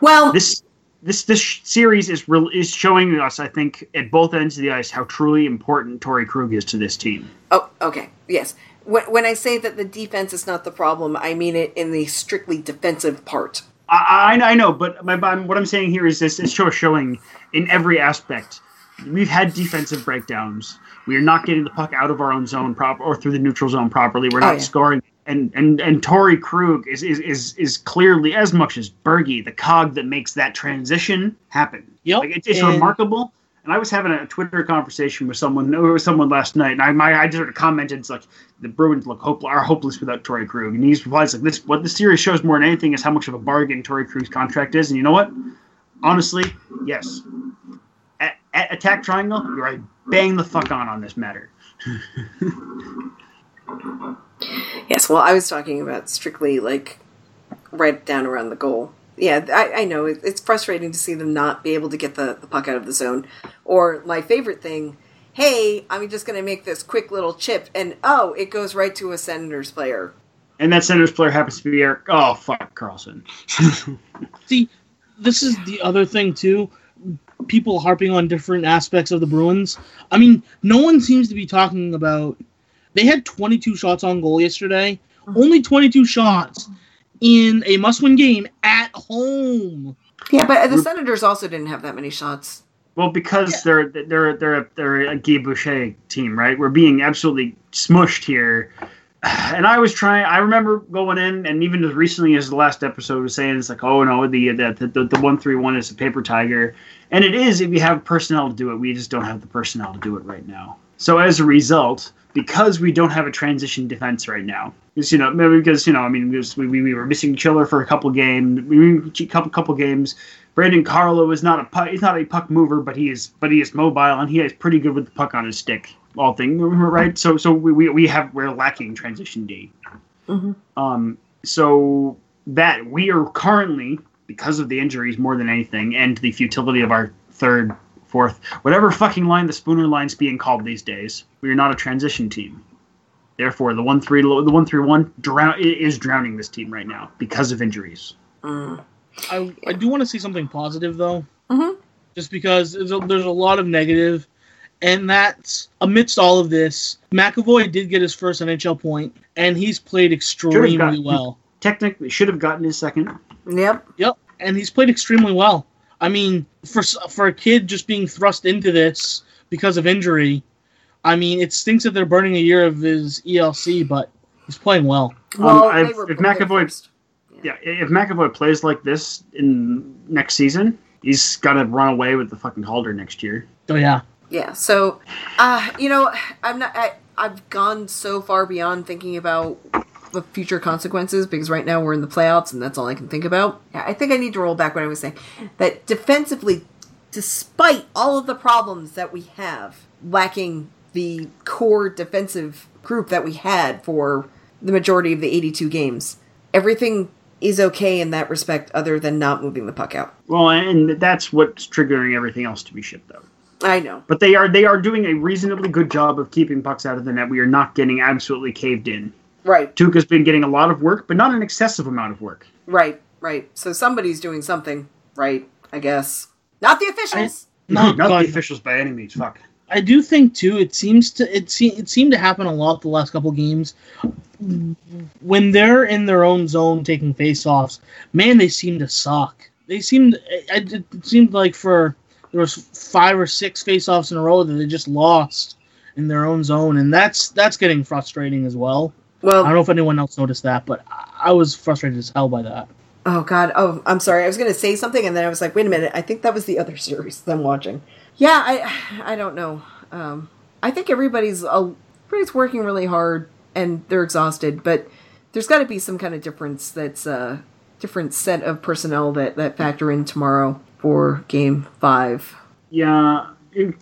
Well, This this this series is real is showing us, I think, at both ends of the ice how truly important Torey Krug is to this team. oh, okay, yes. When, when I say that the defense is not the problem, I mean it in the strictly defensive part. I, I, I know, but my, my, what I'm saying here is this: it's show showing in every aspect. We've had defensive breakdowns. We are not getting the puck out of our own zone proper or through the neutral zone properly. We're Oh, not yeah. scoring. And and and Torey Krug is, is is is clearly as much as Bergie the cog that makes that transition happen. Yep, like it's, it's and- remarkable. And I was having a Twitter conversation with someone, with someone last night, and I my I just commented, it's like the Bruins look hope, are hopeless without Torey Krug, and he's replies like this. What the series shows more than anything is how much of a bargain Torey Krug's contract is, and you know what? Honestly, yes. At, at attack triangle, you're right. Bang the fuck on on this matter. Yes, well, I was talking about strictly like right down around the goal. Yeah, I, I know it, it's frustrating to see them not be able to get the, the puck out of the zone. Or my favorite thing, hey, I'm just going to make this quick little chip, and oh, it goes right to a Senators player. And that Senators player happens to be Erik. Oh fuck, Karlsson. See, this is the other thing too. People harping on different aspects of the Bruins. I mean, no one seems to be talking about. They had 22 shots on goal yesterday. Mm-hmm. Only 22 shots in a must-win game at home. Yeah, but the Senators also didn't have that many shots. Well, because they're they're they're a, they're a Guy Boucher team, right? We're being absolutely smushed here and I was trying. I remember going in, and even as recently as the last episode was saying, it's like, oh no, the the the, the one three one is a paper tiger, and it is if you have personnel to do it. We just don't have the personnel to do it right now. So as a result, because we don't have a transition defense right now, because you know maybe because you know I mean we, we, we were missing Chiller for a couple games, we couple couple games. Brandon Carlo is not a puck, he's not a puck mover, but he is but he is mobile and he is pretty good with the puck on his stick. All things right. So so we, we, we have we're lacking transition D. Mhm. Um. So that we are currently because of the injuries more than anything and the futility of our third, fourth, whatever fucking line the Spooner line's being called these days. We are not a transition team. Therefore, the one three the one three one drown is drowning this team right now because of injuries. Mm. I, I do want to see something positive though, Mhm. just because there's a, there's a lot of negative, and that's amidst all of this, McAvoy did get his first NHL point, and he's played extremely gotten- well. Technically, should have gotten his second. Yep. Yep, and he's played extremely well. I mean, for for a kid just being thrust into this because of injury, I mean, it stinks that they're burning a year of his ELC, but he's playing well. Well, I've- if both McAvoy- first. Yeah, if McAvoy plays like this in next season, he's gonna run away with the fucking Calder next year. Oh yeah, Yeah. So, uh, you know, I'm not. I, I've gone so far beyond thinking about the future consequences because right now we're in the playoffs and that's all I can think about. Yeah, I think I need to roll back what I was saying. That defensively, despite all of the problems that we have, lacking the core defensive group that we had for the majority of the 82 games, everything is okay in that respect, other than not moving the puck out. Well, and that's what's triggering everything else to be shipped out. I know. But they are they are doing a reasonably good job of keeping pucks out of the net. We are not getting absolutely caved in. Right. Tuukka's been getting a lot of work, but not an excessive amount of work. Right, right. So somebody's doing something, right? I guess. Not the officials. No, not God. the officials by any means. Fuck. I do think too. It seems to it se- it seemed to happen a lot the last couple games. When they're in their own zone taking face-offs, man, they seem to suck. They seemed it, it seemed like for there was five or six face-offs in a row that they just lost in their own zone, and that's that's getting frustrating as well. I don't know if anyone else noticed that, but I- I was frustrated as hell by that. oh god. Oh, I'm sorry. I was going to say something and then I was like, wait a minute. I think that was the other series that I'm watching. Yeah, I I don't know. Um I think everybody's uh, everybody's working really hard and they're exhausted, but there's got to be some kind of difference that's a different set of personnel that that factor in tomorrow for game 5. Yeah,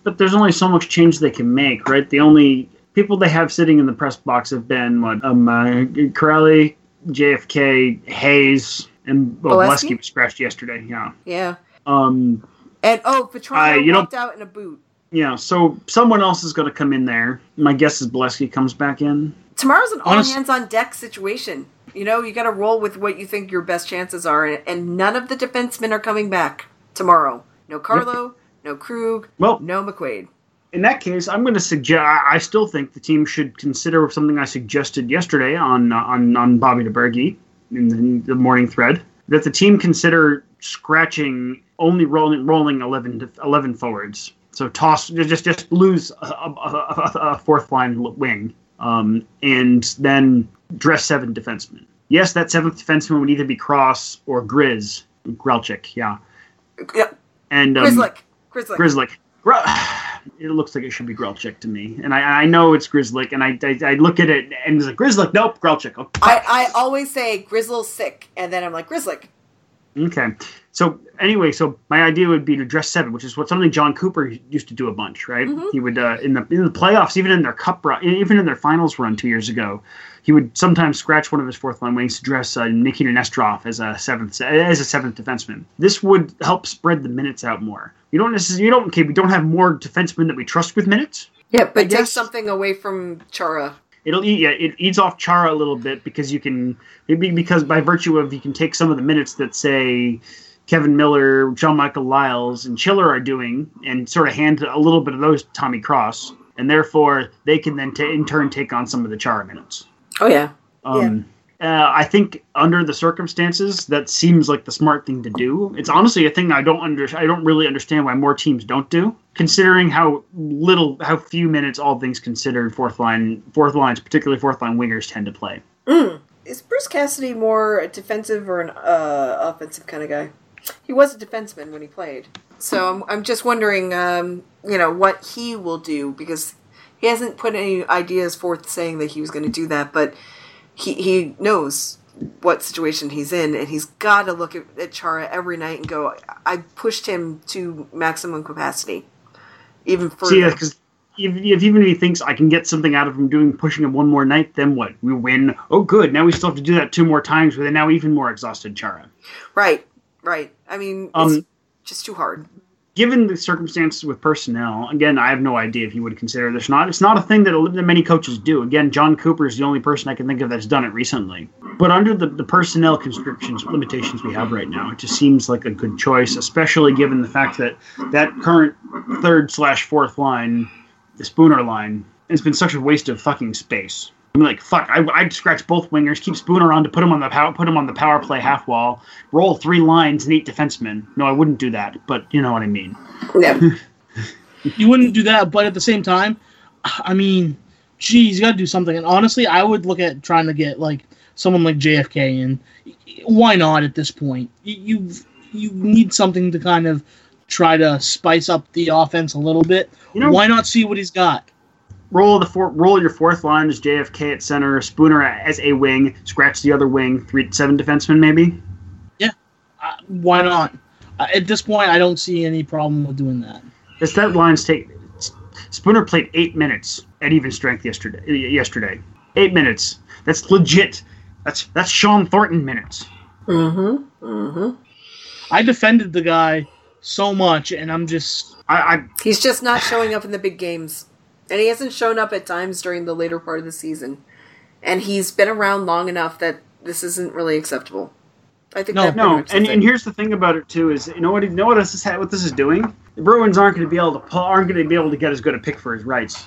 but there's only so much change they can make, right? The only people they have sitting in the press box have been what um uh, Corelli, JFK, Hayes, and well, was scratched yesterday. Yeah. Yeah. Um. And oh, Petrano Uh, you know- walked out in a boot. Yeah. So someone else is going to come in there. My guess is Beleskey comes back in. tomorrow's an all Honest- hands on deck situation. You know, you got to roll with what you think your best chances are, and, and none of the defensemen are coming back tomorrow. No Carlo, no Krug, Well, no McQuaid. In that case, I'm going to suggest. I still think the team should consider something I suggested yesterday on uh, on on Bobby DeBerge in the, the morning thread that the team consider scratching only rolling rolling 11, to- 11 forwards. So toss just just lose a, a, a, a fourth line wing, um, and then dress seven defensemen. Yes, that seventh defenseman would either be Cross or Grizz, Grelchik, yeah, Yeah, and um, Grizzlick, Grizzlick. Grizzlick. Gr- It looks like it should be Grelchik to me, and I, I know it's Grizzlick, and I, I, I look at it and it's like Grizzlick. Nope, Grelchik. Oh, I, I always say Grizzle's sick, and then I'm like Grizzlick. Okay. So anyway, so my idea would be to dress seven, which is what something Jon Cooper used to do a bunch, right? Mhm. He would uh, in the in the playoffs, even in their cup run, even in their finals run two years ago, he would sometimes scratch one of his fourth line wings to dress uh, Nikita Nesterov as a seventh as a seventh defenseman. This would help spread the minutes out more. You don't necessarily you don't okay, we don't have more defensemen that we trust with minutes. Yeah, but take something away from Chara. It'll eat, yeah, it eats off Chara a little bit because you can maybe because by virtue of you can take some of the minutes that say Kevan Miller, John Michael Liles, and Chiller are doing, and sort of hand a little bit of those to Tommy Cross, and therefore they can then ta in turn take on some of the Chara minutes. Oh yeah, Um, uh, I think under the circumstances, that seems like the smart thing to do. It's honestly a thing I don't under I don't really understand why more teams don't do, considering how little, how few minutes, all things considered, fourth line, fourth lines, particularly fourth line wingers, tend to play. Is Bruce Cassidy more a defensive or an uh, offensive kind of guy? He was a defenseman when he played. So I'm, I'm just wondering, um, you know, what he will do because he hasn't put any ideas forth saying that he was going to do that, but he, he knows what situation he's in, and he's got to look at, at Chara every night and go, I pushed him to maximum capacity. Even further. yeah, because if, if even if he thinks I can get something out of him doing pushing him one more night, then what? We win. Oh, good. Now we still have to do that two more times with a now even more exhausted Chara. Right, right. I mean, it's Um, just too hard. Given the circumstances with personnel, again, I have no idea if he would consider this not. It's not a thing that, that many coaches do. Again, Jon Cooper is the only person I can think of that's done it recently. But under the, the personnel constrictions, limitations we have right now, it just seems like a good choice, especially given the fact that that current third slash fourth line, the Spooner line, has been such a waste of fucking space. I'm like, fuck, I, I'd scratch both wingers, keep Spooner on to put him on the power, put him on the power play half wall, roll three lines and eight defensemen. No, I wouldn't do that, but you know what I mean. Yeah. You wouldn't do that, but at the same time, I mean, geez, you got to do something. And honestly, I would look at trying to get like someone like JFK in. Why not at this point? You you, you need something to kind of try to spice up the offense a little bit. You know- Why not see what he's got? Roll the four, roll your fourth line as JFK at center, Spooner as a wing, scratch the other wing, three seven defensemen maybe. Uh, why not? Uh, at this point, I don't see any problem with doing that. Because that line's take Spooner played eight minutes at even strength yesterday. Yesterday, eight minutes. That's legit. That's that's Shawn Thornton minutes. Mm-hmm. Mm-hmm. I defended the guy so much, and I'm just I, I He's just not showing up in the big games. And he hasn't shown up at times during the later part of the season. And he's been around long enough that this isn't really acceptable. I think No, that no, and, and here's the thing about it too is you know what you know what this is what this is doing. The Bruins aren't going to be able to pull, aren't going to be able to get as good a pick for his rights.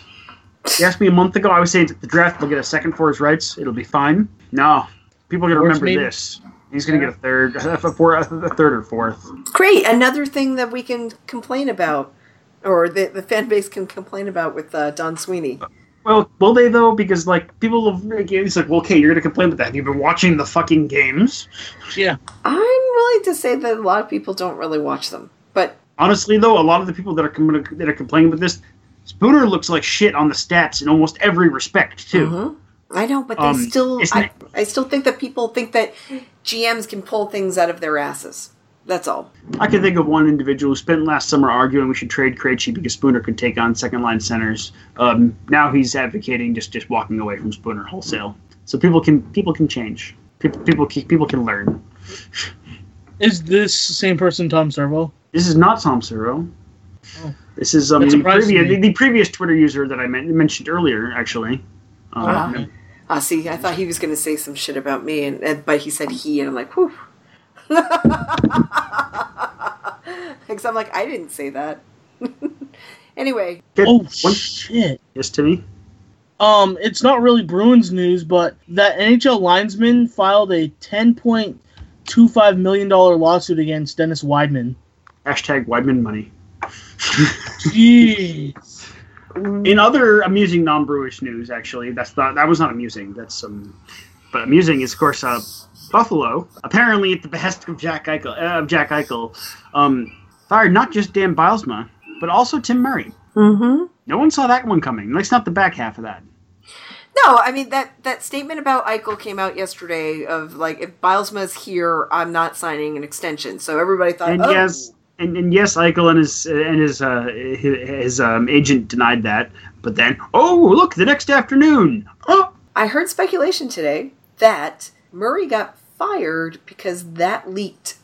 You asked me a month ago. I was saying at the draft he'll get a second for his rights. It'll be fine. No, people are going to remember maybe? this. He's going to get a third, a, four, a third or fourth. Great. Another thing that we can complain about, or the, the fan base can complain about with uh, Don Sweeney. Well, will they though? Because like people, have, it's like, well, okay, you're going to complain about that. You've you been watching the fucking games? yeah. I'm willing to say that a lot of people don't really watch them. But Honestly, though, a lot of the people that are com- that are complaining about this, Spooner looks like shit on the stats in almost every respect too. Mhm. I know, but they Um, still, I, I still think that people think that GMs can pull things out of their asses. That's all. I can think of one individual who spent last summer arguing we should trade Krejci because Spooner could take on second line centers. Um, now he's advocating just just walking away from Spooner wholesale. So people can people can change. People people can, people can learn. Is this the same person, Tom Servo? This is not Tom Servo. Oh. This is um, the, previous, the, the previous Twitter user that I men- mentioned earlier, actually. Um, Wow. Ah, see, I thought he was going to say some shit about me, and, and but he said he, and I'm like, whew. Because I'm like, I didn't say that. anyway, Good. Oh One- shit! yes, Timmy. Um, it's not really Bruins news, but that NHL linesman filed a ten point two five million dollar lawsuit against Dennis Wideman. Hashtag Wideman money. Jeez. In other amusing non-Brewish news, actually, that's not that was not amusing. That's um, but amusing is of course uh, Buffalo. Apparently, at the behest of Jack Eichel, uh, of Jack Eichel, um, fired not just Dan Bylsma, but also Tim Murray. mm-hmm. No one saw that one coming. At least not the back half of that. no, I mean that that statement about Eichel came out yesterday. Of like, if Bylsma's here, I'm not signing an extension. So everybody thought, And oh, yes, and, and yes, Eichel and his and his uh, his, his um, agent denied that. But then, oh look, the next afternoon, oh, I heard speculation today that Murray got fired because that leaked.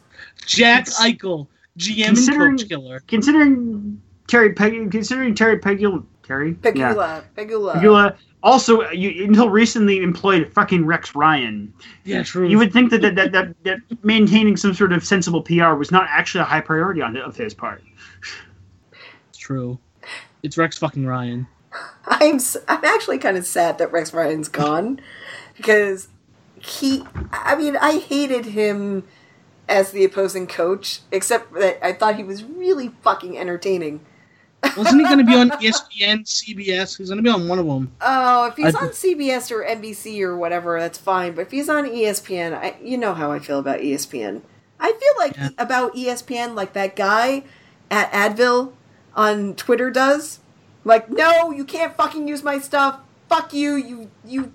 Jack It's- Eichel, GM Considering- and coach killer. considering Terry Peg, considering Terry Pegula, Terry Yeah. Pegula, Pegula. Pegula also you, until recently employed fucking Rex Ryan. Yeah, true. You would think that that, that, that that maintaining some sort of sensible PR was not actually a high priority on of his part. It's true. It's Rex fucking Ryan. I'm s- I'm actually kind of sad that Rex Ryan's gone because he, I mean, I hated him as the opposing coach, except that I thought he was really fucking entertaining. Wasn't he going to be on ESPN, CBS? He's going to be on one of them. Oh, if he's I- on CBS or NBC or whatever, that's fine. But if he's on ESPN, I, you know how I feel about ESPN. I feel like Yeah. about ESPN like that guy at Advil on Twitter does. Like, no, you can't fucking use my stuff. Fuck you. You you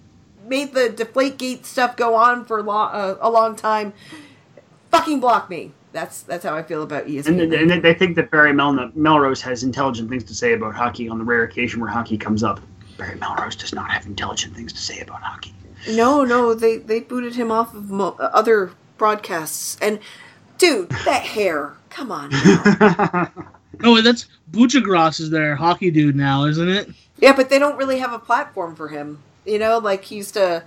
made the Deflategate stuff go on for a long, uh, a long time. Fucking block me. That's that's how I feel about E ESPN. And, and they- they think that Barry Mel- Melrose has intelligent things to say about hockey on the rare occasion where hockey comes up. Barry Melrose does not have intelligent things to say about hockey. No, no, they they booted him off of mo- other broadcasts. And dude, that hair. Come on. now. No, that's Buccigross is their hockey dude now, isn't it? yeah, but they don't really have a platform for him. You know, like he used to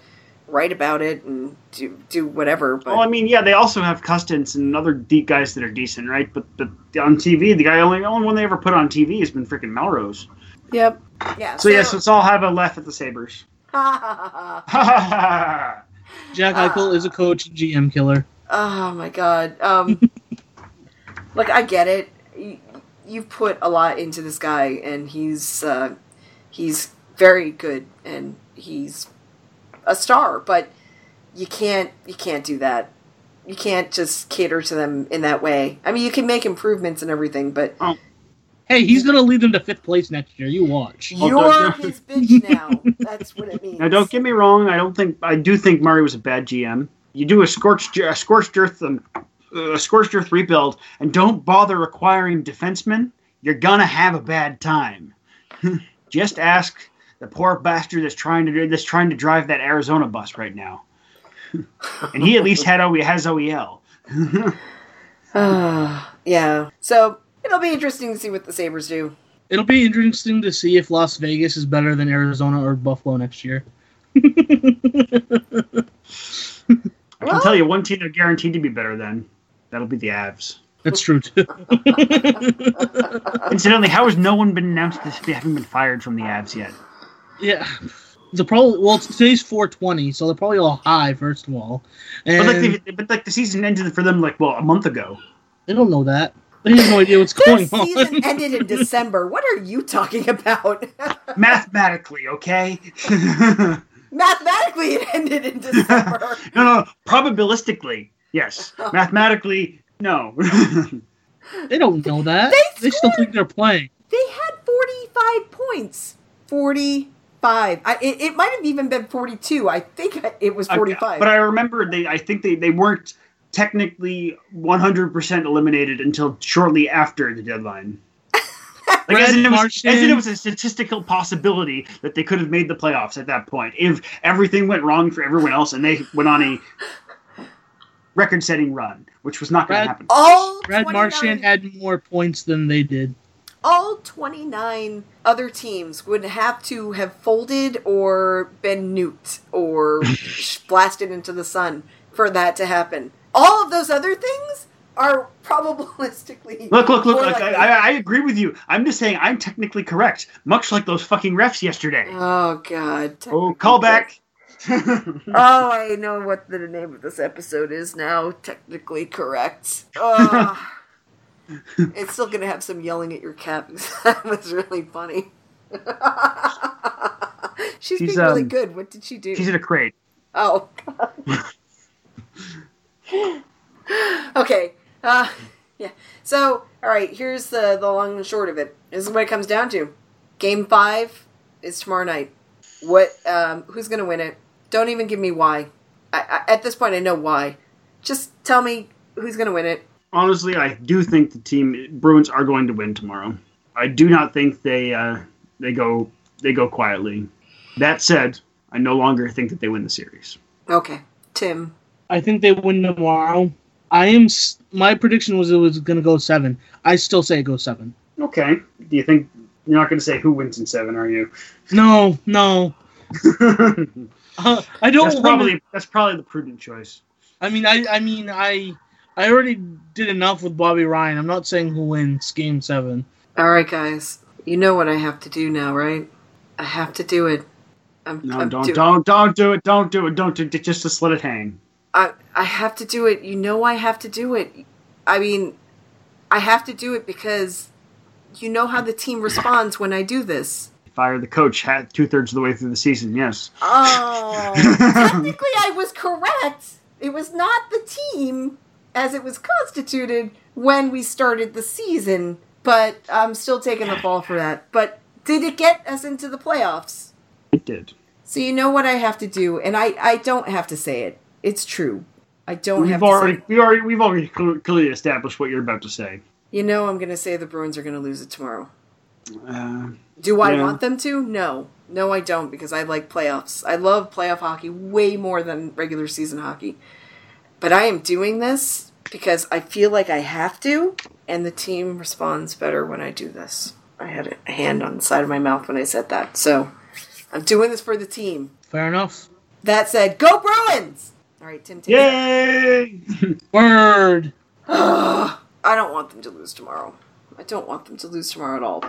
write about it and do do whatever. But well, I mean, yeah, they also have Custance and other deep guys that are decent, right? But but on TV, the guy only only one they ever put on TV has been freaking Melrose. yep, yeah. So yes, let's all have a laugh at the Sabres. Jack. Eichel is a coach and GM killer. Oh my god. Um, look, I get it. You, you've put a lot into this guy, and he's uh, he's very good, and he's a star. But you can't you can't do that. You can't just cater to them in that way. I mean, you can make improvements and everything, but Hey, he's going to lead them to fifth place next year. You watch. Oh, you're don't- his bitch now. That's what it means. Now, don't get me wrong. I don't think I do think Murray was a bad GM. You do a scorched a scorched earth um, a scorched earth rebuild, and don't bother acquiring defensemen. You're gonna have a bad time. Just ask the poor bastard that's trying to that's trying to drive that Arizona bus right now. and he at least had O has E OEL. Ah, yeah. So it'll be interesting to see what the Sabres do. It'll be interesting to see if Las Vegas is better than Arizona or Buffalo next year. I can tell you one team they're guaranteed to be better than. That'll be the Avs. That's true too. Incidentally, how has no one been announced that they haven't been fired from the Avs yet? Yeah. The probably well today's 420, so they're probably all high first of all, and But like, they, but like the season ended for them like well a month ago. they don't know that. They have no idea what's going This season on. ended in December. What are you talking about? Mathematically, okay. Mathematically, it ended in December. no, no, probabilistically, yes. Mathematically, no. they don't know that. They They, still think they're playing. they had 45 points. 45. I, it, it might have even been 42. I think it was 45. But I remember they. I think they they weren't technically 100% eliminated until shortly after the deadline. Like, as, Brad in it was, as in it was a statistical possibility that they could have made the playoffs at that point if everything went wrong for everyone else and they went on a record-setting run, which was not going to happen. all Brad 29 Marchand had more points than they did. All 29 other teams would have to have folded or been nuked or blasted into the sun for that to happen. All of those other things are probabilistically. Look, look, look! I, I, I agree with you. I'm just saying I'm technically correct, much like those fucking refs yesterday. Oh God! Oh, call back. Oh, I know what the name of this episode is now. Technically correct. Ugh. It's still gonna have some yelling at your cat. that was really funny. She's, She's, being really um, good. What did she do? She's in a crate. Oh. okay. Uh, yeah. So, all right. Here's the the long and short of it. This is what it comes down to. Game five is tomorrow night. What? Um, who's gonna win it? Don't even give me why. I, I, at this point, I know why. Just tell me who's gonna win it. Honestly, I do think the team Bruins are going to win tomorrow. I do not think they uh, they go they go quietly. That said, I no longer think that they win the series. Okay, Tim. I think they win tomorrow. I am. My prediction was it was going to go seven. I still say it goes seven. Okay. Do you think you're not going to say who wins in seven, are you? No, no. Uh, I don't. that's wanna- probably that's probably the prudent choice. I mean, I. I mean, I. I already did enough with Bobby Ryan. I'm not saying who wins Game Seven. All right, guys. You know what I have to do now, right? I have to do it. I'm, No, I'm don't, do- don't, don't do it. Don't do it. Don't do it. Just, just let it hang. I, I have to do it. You know I have to do it. I mean, I have to do it because you know how the team responds when I do this. Fire the coach hat two thirds of the way through the season. Yes. Oh, technically I was correct. It was not the team as it was constituted when we started the season, but I'm still taking the fall for that. But did it get us into the playoffs? It did. So you know what I have to do, and I, I don't have to say it. It's true. I don't We've have to already, say. we already, we've already clearly established what you're about to say. You know I'm going to say the Bruins are going to lose it tomorrow. Uh, Do I Yeah. want them to? No. No, I don't because I like playoffs. I love playoff hockey way more than regular season hockey. But I am doing this because I feel like I have to, and the team responds better when I do this. I had a hand on the side of my mouth when I said that. So I'm doing this for the team. Fair enough. That said, go Bruins! All right, Tim. Tim. yay! Word. I don't want them to lose tomorrow. I don't want them to lose tomorrow at all.